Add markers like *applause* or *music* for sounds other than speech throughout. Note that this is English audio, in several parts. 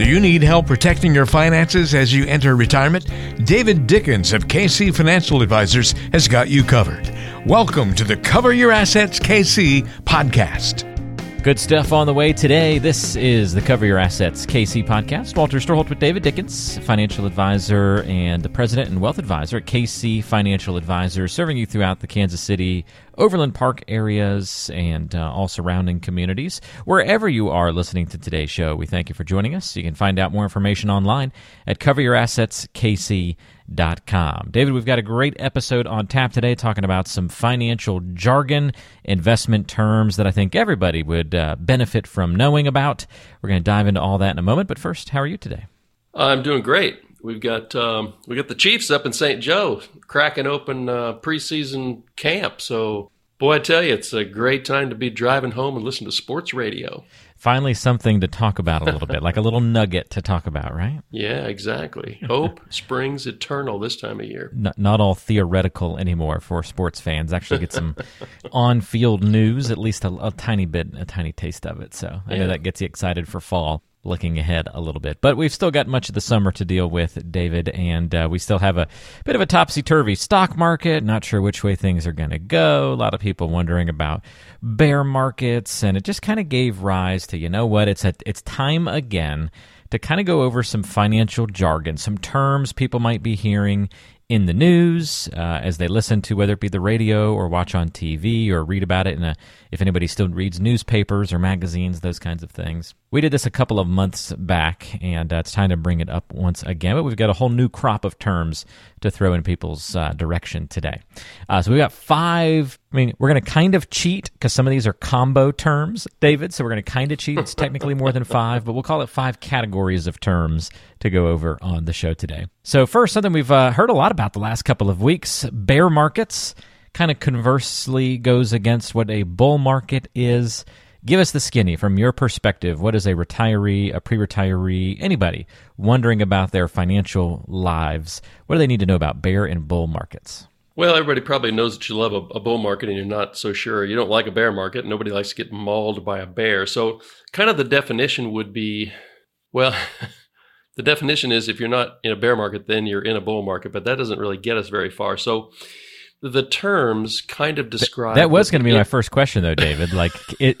Do you need help protecting your finances as you enter retirement? David Dickens of KC Financial Advisors has got you covered. Welcome to the Cover Your Assets KC podcast. Good stuff on the way today. This is the Cover Your Assets KC podcast. Walter Storholt with David Dickens, financial advisor and the president and wealth advisor at KC Financial Advisors, serving you throughout the Kansas City, Overland Park areas, and uh, all surrounding communities. Wherever you are listening to today's show, we thank you for joining us. You can find out more information online at coveryourassetskc.com com. David, we've got a great episode on tap today talking about some financial jargon, investment terms that I think everybody would uh, benefit from knowing about. We're going to dive into all that in a moment, but first, how are you today? I'm doing great. We've got um, we got the Chiefs up in St. Joe cracking open uh, preseason camp. So, boy, I tell you, it's a great time to be driving home and listen to sports radio finally something to talk about a little bit, like a little nugget to talk about, right? Yeah, exactly. Hope *laughs* springs eternal this time of year. Not, not all theoretical anymore for sports fans. Actually, get some *laughs* on-field news, at least a, a, tiny bit, a tiny taste of it. So I yeah. know that gets you excited for fall looking ahead a little bit. But we've still got much of the summer to deal with, David, and uh, we still have a bit of a topsy turvy stock market. Not sure which way things are going to go. A lot of people wondering about bear markets, and it just kind of gave rise to you know what? It's a, it's time again to kind of go over some financial jargon, some terms people might be hearing in the news uh, as they listen to whether it be the radio or watch on TV or read about it And if anybody still reads newspapers or magazines, those kinds of things. We did this a couple of months back, and uh, it's time to bring it up once again. But we've got a whole new crop of terms to throw in people's uh, direction today. Uh, so we've got five. I mean, we're going to kind of cheat because some of these are combo terms, David. So we're going to kind of cheat. It's technically more than five, but we'll call it five categories of terms to go over on the show today. So, first, something we've uh, heard a lot about the last couple of weeks bear markets kind of conversely goes against what a bull market is. Give us the skinny from your perspective. What is a retiree, a pre retiree, anybody wondering about their financial lives? What do they need to know about bear and bull markets? Well, everybody probably knows that you love a, a, bull market and you're not so sure. You don't like a bear market. Nobody likes to get mauled by a bear. So, kind of the definition would be well, *laughs* the definition is if you're not in a bear market, then you're in a bull market, but that doesn't really get us very far. So, the terms kind of describe that was going to be my first question though david. Like *laughs* it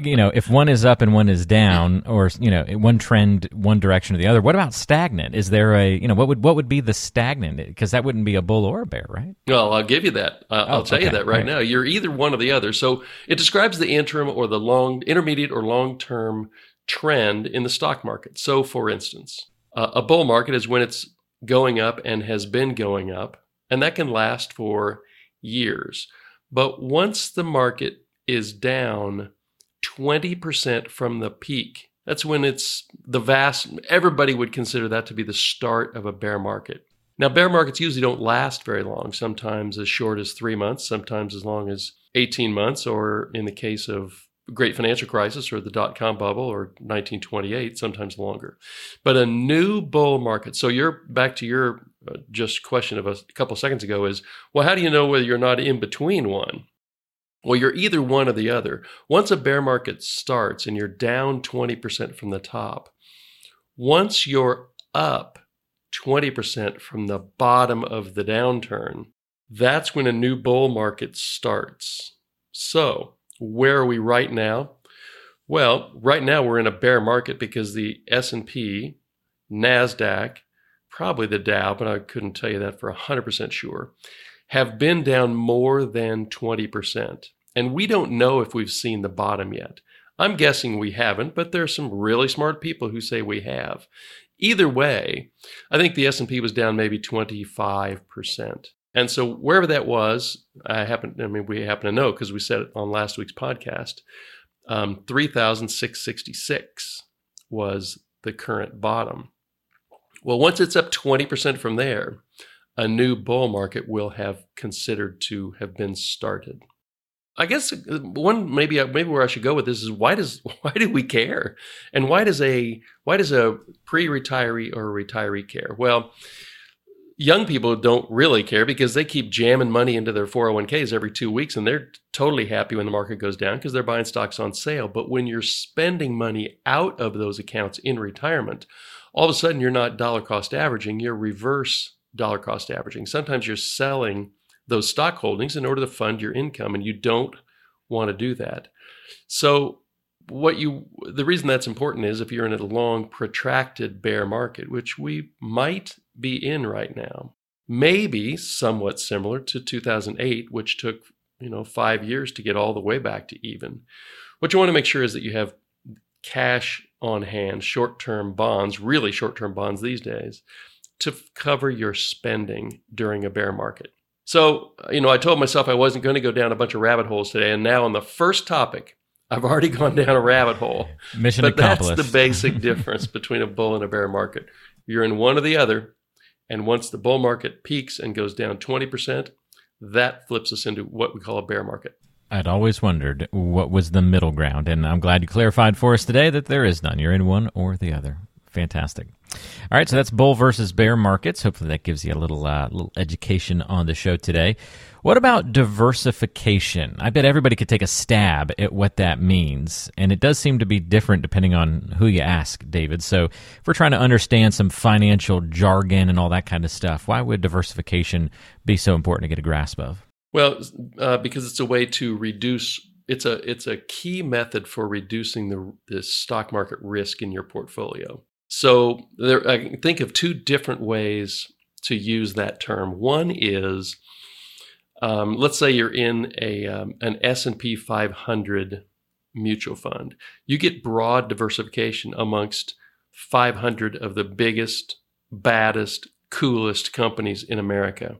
you know if one is up and one is down or you know one trend one direction or the other what about stagnant? Is there a you know what would what would be the stagnant? Because that wouldn't be a bull or a bear right? Well i'll give you that. Uh, oh, i'll tell okay. you that right, right now. You're either one or the other. So it describes the interim or the long intermediate or long term trend in the stock market so for instance uh, a bull market is when it's going up and has been going up and that can last for years. But once the market is down 20% from the peak, that's when it's the vast, everybody would consider that to be the start of a bear market. Now, bear markets usually don't last very long, sometimes as short as three months, sometimes as long as 18 months, or in the case of great financial crisis or the dot com bubble or 1928, sometimes longer. But a new bull market. So you're back to your uh, just question of a couple seconds ago is, well, how do you know whether you're not in between one? Well, you're either one or the other. Once a bear market starts and you're down 20% from the top, once you're up 20% from the bottom of the downturn, that's when a new bull market starts. So, where are we right now? Well, right now we're in a bear market because the S&P, Nasdaq, probably the Dow, but I couldn't tell you that for 100% sure, have been down more than 20%. And we don't know if we've seen the bottom yet. I'm guessing we haven't, but there are some really smart people who say we have. Either way, I think the S&P was down maybe 25%. And so wherever that was, I happen I mean we happen to know because we said it on last week's podcast. Um, 3,666 was the current bottom. Well, once it's up 20% from there, a new bull market will have considered to have been started. I guess uh, one maybe uh, maybe where I should go with this is why does *laughs* why do we care, and why does a why does a pre-retiree or a retiree care? Well, young people don't really care because they keep jamming money into their 401ks every two weeks and they're totally happy when the market goes down because they're buying stocks on sale. But when you're spending money out of those accounts in retirement, all of a sudden you're not dollar cost averaging, you're reverse dollar cost averaging. Sometimes you're selling those stock holdings in order to fund your income, and you don't want to do that. So, what you the reason that's important is if you're in a long protracted bear market which we might be in right now maybe somewhat similar to 2008 which took you know 5 years to get all the way back to even. What you want to make sure is that you have cash on hand short-term bonds really short-term bonds these days to cover your spending during a bear market. So you know i told myself i wasn't going to go down a bunch of rabbit holes today and now on the first topic I've already gone down a rabbit hole. Mission but accomplished. That's the basic *laughs* difference between a bull and a bear market. You're in one or the other, and once the bull market peaks and goes down 20%, that flips us into what we call a bear market. I'd always wondered what was the middle ground, and I'm glad you clarified for us today that there is none. You're in one or the other. Fantastic. All right, so that's bull versus bear markets. Hopefully, that gives you a little uh, little education on the show today. What about diversification? I bet everybody could take a stab at what that means, and it does seem to be different depending on who you ask, David. So, if we're trying to understand some financial jargon and all that kind of stuff, why would diversification be so important to get a grasp of? Well, uh, because it's a way to reduce. It's a it's a key method for reducing the the stock market risk in your portfolio. So there, I can think of two different ways to use that term. One is, um, let's say you're in a um, an S and P 500 mutual fund. You get broad diversification amongst 500 of the biggest, baddest, coolest companies in America,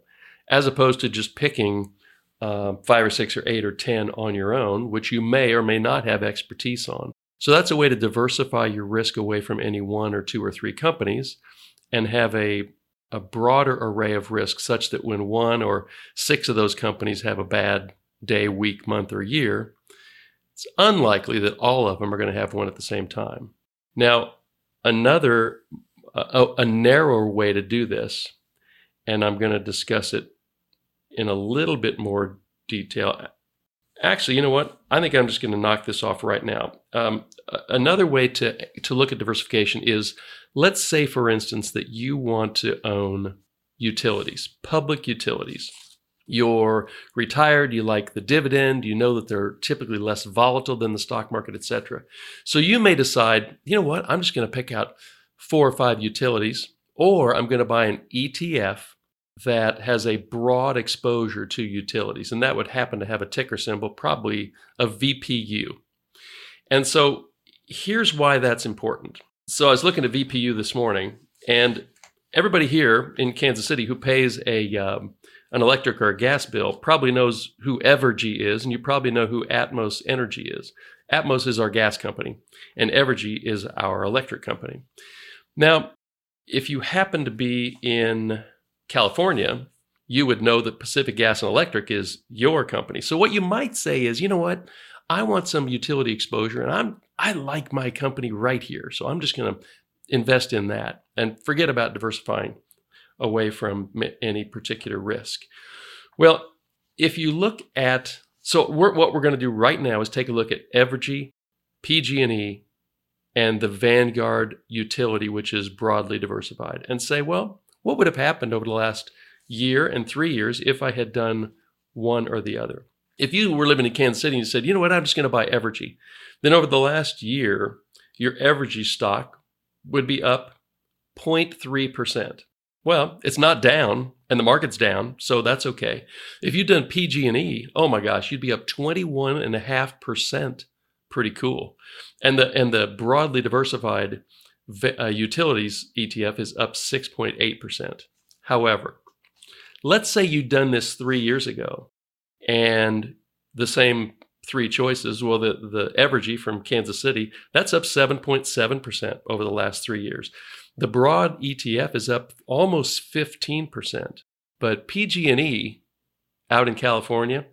as opposed to just picking uh, five or six or eight or ten on your own, which you may or may not have expertise on. So that's a way to diversify your risk away from any one or two or three companies and have a, a broader array of risks such that when one or six of those companies have a bad day, week, month, or year, it's unlikely that all of them are going to have one at the same time. Now, another, a, a narrower way to do this, and I'm going to discuss it in a little bit more detail Actually, you know what? I think I'm just going to knock this off right now. Um, another way to to look at diversification is, let's say, for instance, that you want to own utilities, public utilities. You're retired, you like the dividend, you know that they're typically less volatile than the stock market, etc. So you may decide, you know what? I'm just going to pick out four or five utilities, or I'm going to buy an ETF that has a broad exposure to utilities, and that would happen to have a ticker symbol, probably a VPU. And so here's why that's important. So I was looking at VPU this morning, and everybody here in Kansas City who pays a um, an electric or a gas bill probably knows who Evergy is, and you probably know who Atmos Energy is. Atmos is our gas company, and Evergy is our electric company. Now, if you happen to be in California, you would know that Pacific Gas and Electric is your company. So what you might say is, you know what? I want some utility exposure and I'm I like my company right here. So I'm just going to invest in that and forget about diversifying away from any particular risk. Well, if you look at so we're, what we're going to do right now is take a look at Evergy, PG&E, and the Vanguard utility, which is broadly diversified, and say, well, what would have happened over the last year and three years if I had done one or the other? If you were living in Kansas City and said, you know what, I'm just going to buy Evergy, then over the last year, your Evergy stock would be up 0.3%. Well, it's not down and the market's down, so that's okay. If you'd done PG&E, oh my gosh, you'd be up 21.5%. Pretty cool. And the and the broadly diversified uh, utilities ETF is up 6.8%. However, let's say you'd done this three years ago and the same three choices, well, the, the Evergy from Kansas City, that's up 7.7% over the last three years. The broad ETF is up almost 15%, but PG&E out in California,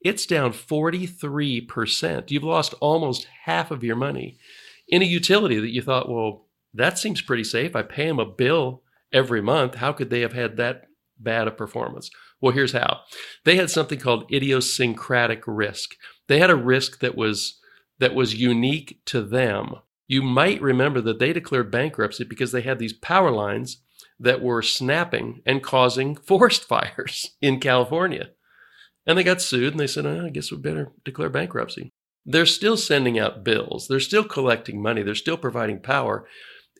it's down 43%. You've lost almost half of your money in a utility that you thought, well, that seems pretty safe. I pay them a bill every month, how could they have had that bad a performance? Well, here's how. They had something called idiosyncratic risk. They had a risk that was that was unique to them. You might remember that they declared bankruptcy because they had these power lines that were snapping and causing *laughs* forest fires in California. And they got sued and they said, oh, I guess we better declare bankruptcy. They're still sending out bills. They're still collecting money. They're still providing power.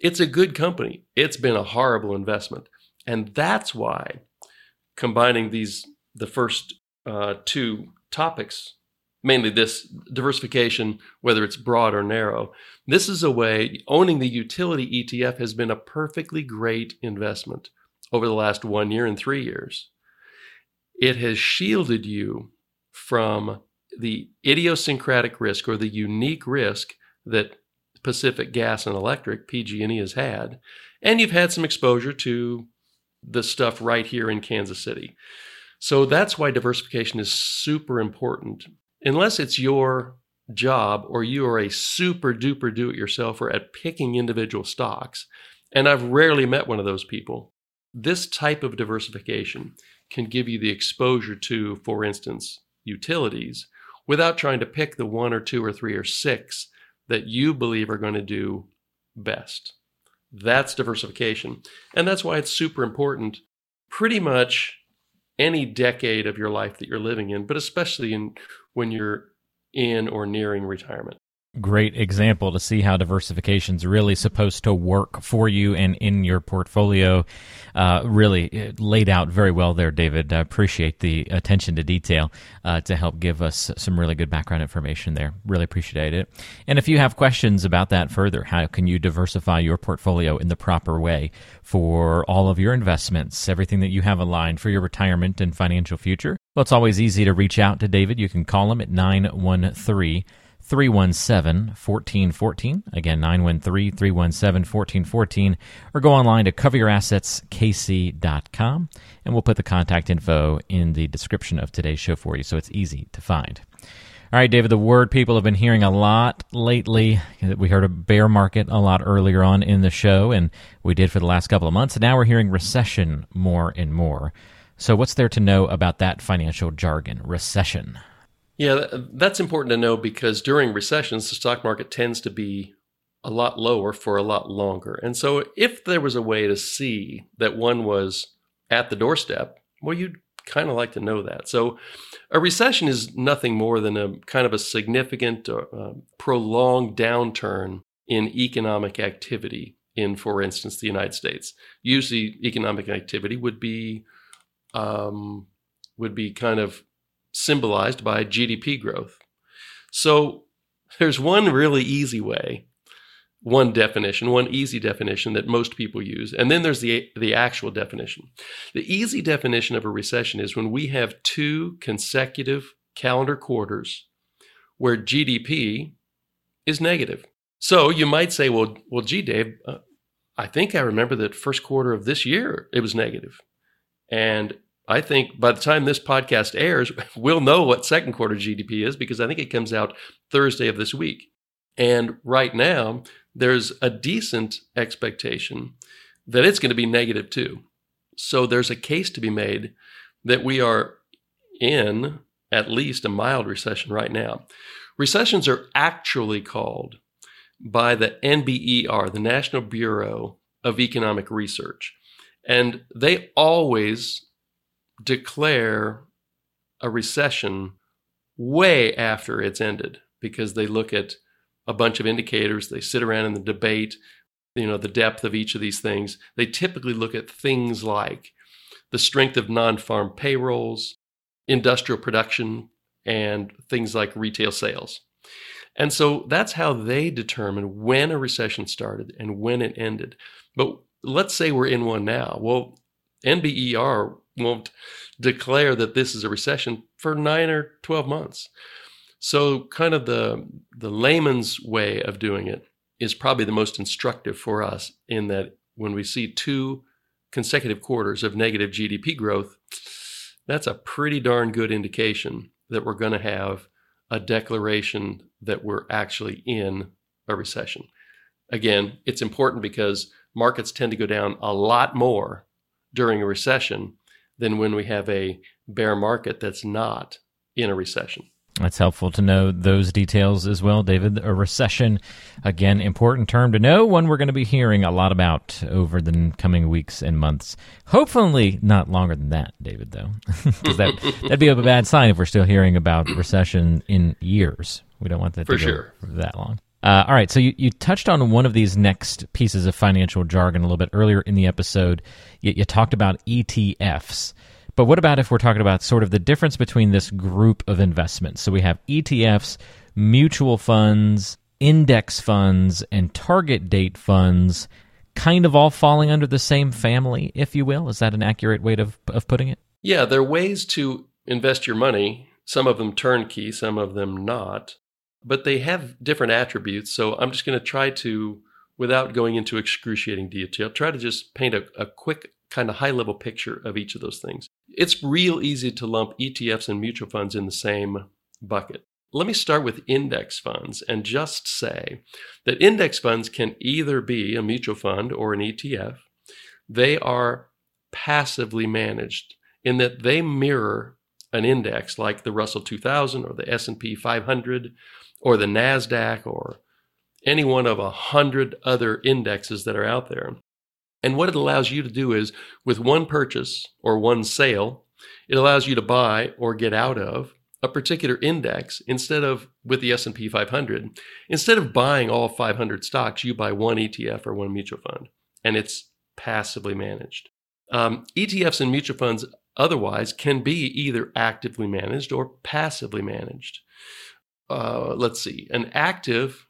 It's a good company. It's been a horrible investment. And that's why combining these, the first uh, two topics, mainly this diversification, whether it's broad or narrow, this is a way, owning the utility ETF has been a perfectly great investment over the last one year and three years. It has shielded you from the idiosyncratic risk or the unique risk that Pacific Gas and Electric PG&E has had, and you've had some exposure to the stuff right here in Kansas City. So that's why diversification is super important. Unless it's your job or you are a super duper do it yourselfer at picking individual stocks, and I've rarely met one of those people, this type of diversification can give you the exposure to, for instance, utilities without trying to pick the one or two or three or six that you believe are going to do best. That's diversification. And that's why it's super important pretty much any decade of your life that you're living in, but especially in when you're in or nearing retirement great example to see how diversification is really supposed to work for you and in your portfolio. Uh, really laid out very well there, David. I appreciate the attention to detail uh, to help give us some really good background information there. Really appreciate it. And if you have questions about that further, how can you diversify your portfolio in the proper way for all of your investments, everything that you have aligned for your retirement and financial future? Well, it's always easy to reach out to David. You can call him at 913- 317 1414. Again, 913 317 1414. Or go online to coveryourassetskc.com and we'll put the contact info in the description of today's show for you so it's easy to find. All right, David, the word people have been hearing a lot lately. We heard a bear market a lot earlier on in the show, and we did for the last couple of months. And now we're hearing recession more and more. So, what's there to know about that financial jargon, recession? Yeah, that's important to know because during recessions, the stock market tends to be a lot lower for a lot longer. And so, if there was a way to see that one was at the doorstep, well, you'd kind of like to know that. So, a recession is nothing more than a kind of a significant, uh, uh, prolonged downturn in economic activity in, for instance, the United States. Usually, economic activity would be um, would be kind of symbolized by GDP growth. So there's one really easy way, one definition, one easy definition that most people use, and then there's the the actual definition. The easy definition of a recession is when we have two consecutive calendar quarters where GDP is negative. So you might say, well, well, gee, Dave, uh, I think I remember that first quarter of this year it was negative, and I think by the time this podcast airs, *laughs* we'll know what second quarter GDP is because I think it comes out Thursday of this week. And right now, there's a decent expectation that it's going to be negative too. So there's a case to be made that we are in at least a mild recession right now. Recessions are actually called by the NBER, the National Bureau of Economic Research. And they always declare a recession way after it's ended because they look at a bunch of indicators, they sit around in the debate, you know, the depth of each of these things. They typically look at things like the strength of non-farm payrolls, industrial production, and things like retail sales. And so that's how they determine when a recession started and when it ended. But let's say we're in one now. Well, NBER won't declare that this is a recession for nine or 12 months. So, kind of the, the layman's way of doing it is probably the most instructive for us in that when we see two consecutive quarters of negative GDP growth, that's a pretty darn good indication that we're going to have a declaration that we're actually in a recession. Again, it's important because markets tend to go down a lot more during a recession than when we have a bear market that's not in a recession. That's helpful to know those details as well, David. A recession, again, important term to know, one we're going to be hearing a lot about over the coming weeks and months. Hopefully, not longer than that, David, though, *laughs* because that, that'd be a bad sign if we're still hearing about recession in years. We don't want that For to sure. go that long. Uh, all right, so you, you touched on one of these next pieces of financial jargon a little bit earlier in the episode. You, you talked about ETFs. But what about if we're talking about sort of the difference between this group of investments? So we have ETFs, mutual funds, index funds, and target date funds, kind of all falling under the same family, if you will. Is that an accurate way of, of putting it? Yeah, there are ways to invest your money, some of them turnkey, some of them not, but they have different attributes. So I'm just going to try to, without going into excruciating detail, try to just paint a, a quick kind of high level picture of each of those things. It's real easy to lump ETFs and mutual funds in the same bucket. Let me start with index funds and just say that index funds can either be a mutual fund or an ETF. They are passively managed in that they mirror an index like the Russell 2000 or the S&P 500 or the Nasdaq or any one of a hundred other indexes that are out there. And what it allows you to do is with one purchase or one sale, it allows you to buy or get out of a particular index instead of with the S&P 500. Instead of buying all 500 stocks, you buy one ETF or one mutual fund, and it's passively managed. Um, ETFs and mutual funds otherwise can be either actively managed or passively managed. Uh, let's see, an active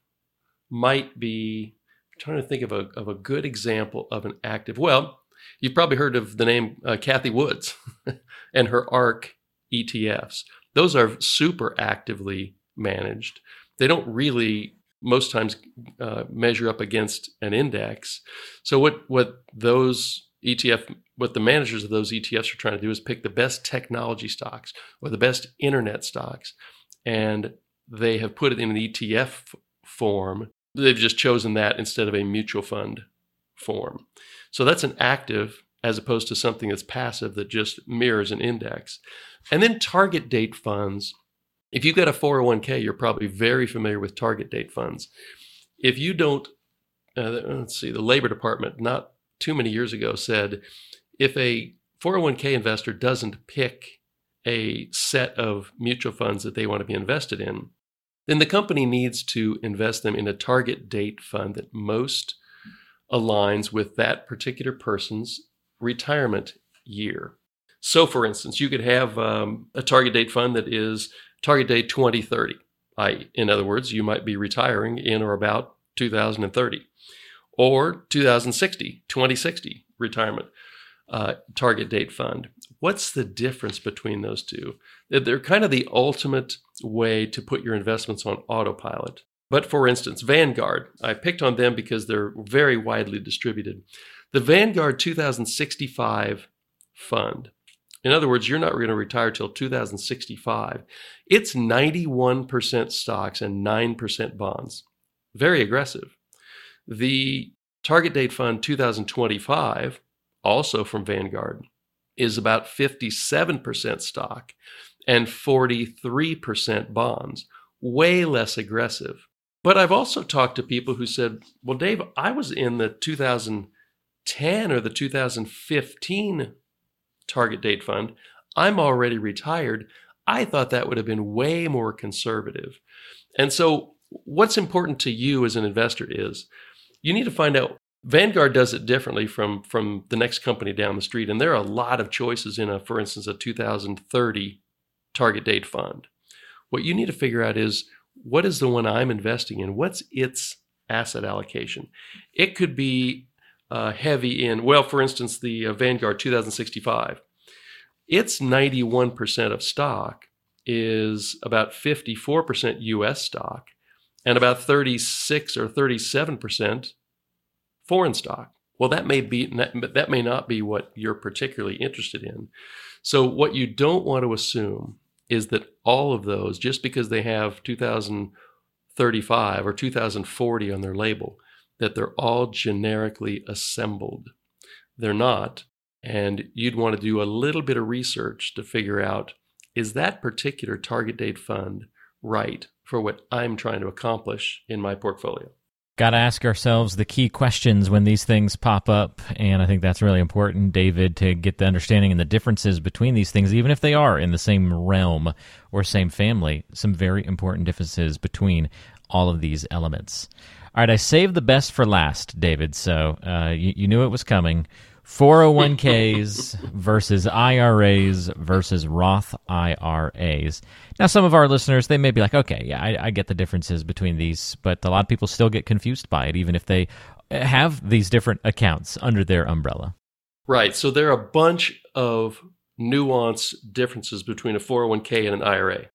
might be I'm trying to think of a, of a good example of an active. Well, you've probably heard of the name uh, Cathie Woods *laughs* and her ARK ETFs. Those are super actively managed. They don't really most times uh, measure up against an index. So what what those ETF what the managers of those ETFs are trying to do is pick the best technology stocks or the best internet stocks and they have put it in an ETF form. They've just chosen that instead of a mutual fund form. So that's an active as opposed to something that's passive that just mirrors an index. And then target date funds. If you've got a 401k, you're probably very familiar with target date funds. If you don't, uh, let's see, the Labor Department not too many years ago said if a 401k investor doesn't pick a set of mutual funds that they want to be invested in, then the company needs to invest them in a target date fund that most aligns with that particular person's retirement year. So, for instance, you could have um, a target date fund that is target date 2030. I, in other words, you might be retiring in or about 2030 or 2060, 2060 retirement uh, target date fund. What's the difference between those two? They're kind of the ultimate way to put your investments on autopilot. But for instance, Vanguard, I picked on them because they're very widely distributed. The Vanguard 2065 fund, in other words, you're not going to retire till 2065. It's 91% stocks and 9% bonds. Very aggressive. The target date fund 2025, also from Vanguard, is about 57% stock and 43% bonds, way less aggressive. But I've also talked to people who said, well, Dave, I was in the 2010 or the 2015 target date fund. I'm already retired. I thought that would have been way more conservative. And so, what's important to you as an investor is you need to find out Vanguard does it differently from from the next company down the street, and there are a lot of choices in a, for instance, a 2030 target date fund. What you need to figure out is what is the one I'm investing in? What's its asset allocation? It could be uh, heavy in, well, for instance, the uh, Vanguard 2065. Its 91% of stock is about 54% US stock and about 36 or 37% foreign stock. Well, that may be that may not be what you're particularly interested in. So what you don't want to assume is that all of those, just because they have 2035 or 2040 on their label, that they're all generically assembled. They're not. And you'd want to do a little bit of research to figure out is that particular target date fund right for what I'm trying to accomplish in my portfolio? Got to ask ourselves the key questions when these things pop up. And I think that's really important, David, to get the understanding and the differences between these things, even if they are in the same realm or same family. Some very important differences between all of these elements. All right, I saved the best for last, David. So uh, you, you knew it was coming. 401ks versus IRAs versus Roth IRAs. Now, some of our listeners, they may be like, okay, yeah, I, I, get the differences between these, but a lot of people still get confused by it, even if they have these different accounts under their umbrella. Right. So there are a bunch of nuance differences between a 401k and an IRA.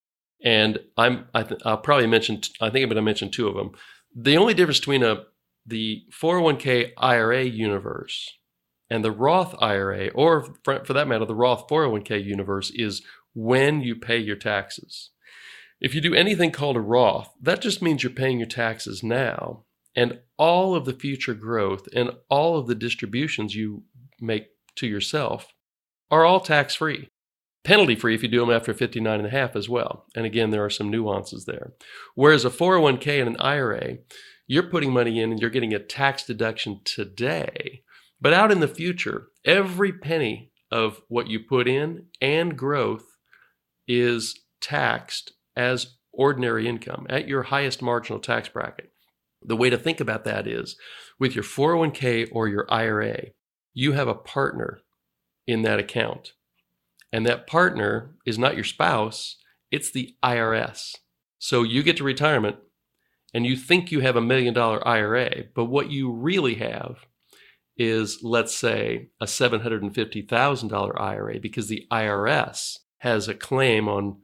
And I'm, I will probably mention, I think I'm going to mention two of them. The only difference between a the 401k IRA universe and the Roth IRA, or for, for that matter, the Roth 401k universe, is when you pay your taxes. If you do anything called a Roth, that just means you're paying your taxes now. And all of the future growth and all of the distributions you make to yourself are all tax free. Penalty free if you do them after 59 and a half as well. And again, there are some nuances there. Whereas a 401k and an IRA, you're putting money in and you're getting a tax deduction today but out in the future, every penny of what you put in and growth is taxed as ordinary income at your highest marginal tax bracket. The way to think about that is with your 401k or your IRA, you have a partner in that account. And that partner is not your spouse, it's the IRS. So you get to retirement and you think you have a million dollar IRA, but what you really have is, let's say, a $750,000 IRA because the IRS has a claim on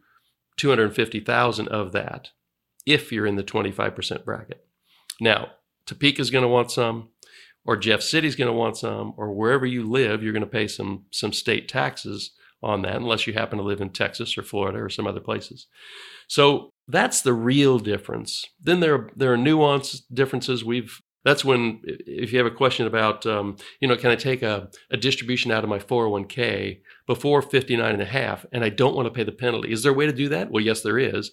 250,000 of that if you're in the 25% bracket. Now, Topeka's going to want some, or Jeff City's going to want some, or wherever you live, you're going to pay some some state taxes on that, unless you happen to live in Texas or Florida or some other places. So that's the real difference. Then there there are nuance differences. We've that's when if you have a question about um, you know can i take a, a distribution out of my 401k before 59 and a half and i don't want to pay the penalty is there a way to do that? Well yes there is.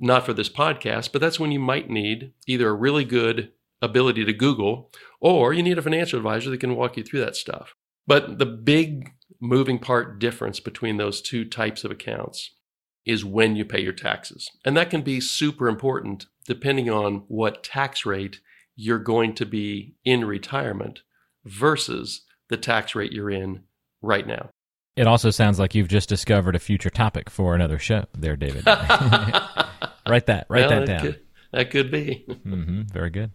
Not for this podcast but that's when you might need either a really good ability to google or you need a financial advisor that can walk you through that stuff. But the big moving part difference between those two types of accounts is when you pay your taxes. And that can be super important depending on what tax rate you're going to be in retirement versus the tax rate you're in right now. It also sounds like you've just discovered a future topic for another show there, David. *laughs* *laughs* write that. Write well, that down. Could, that could be. mm-hmm, very good.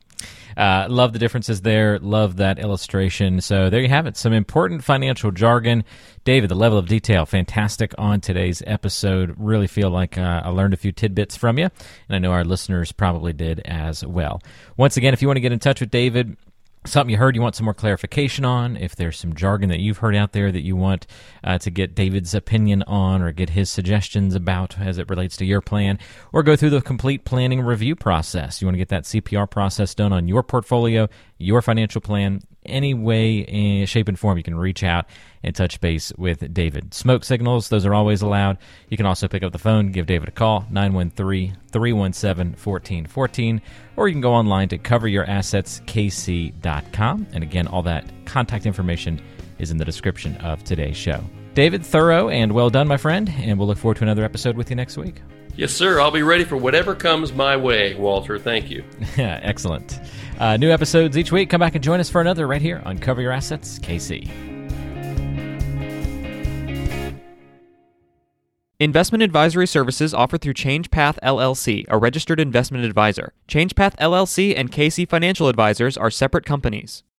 Uh, love the differences there. Love that illustration. So there you have it. Some important financial jargon. David, the level of detail, fantastic on today's episode. Really feel like uh, I learned a few tidbits from you, and I know our listeners probably did as well. Once again, if you want to get in touch with David, something you heard you want some more clarification on, if there's some jargon that you've heard out there that you want uh, to get David's opinion on or get his suggestions about as it relates to your plan, or go through the complete planning review process. You want to get that CPR process done on your portfolio, your financial plan, any way, eh, shape, and form you can reach out and touch base with David. Smoke signals, those are always allowed. You can also pick up the phone, give David a call, 913 317 1414, or you can go online to coveryourassetskc.com. And again, all that contact information is in the description of today's show. David, thorough and well done, my friend, and we'll look forward to another episode with you next week. Yes, sir. I'll be ready for whatever comes my way, Walter. Thank you. Yeah, *laughs* Excellent. Uh, new episodes each week. Come back and join us for another right here on Cover Your Assets KC. Investment advisory services offered through ChangePath LLC, a registered investment advisor. ChangePath LLC and KC Financial Advisors are separate companies.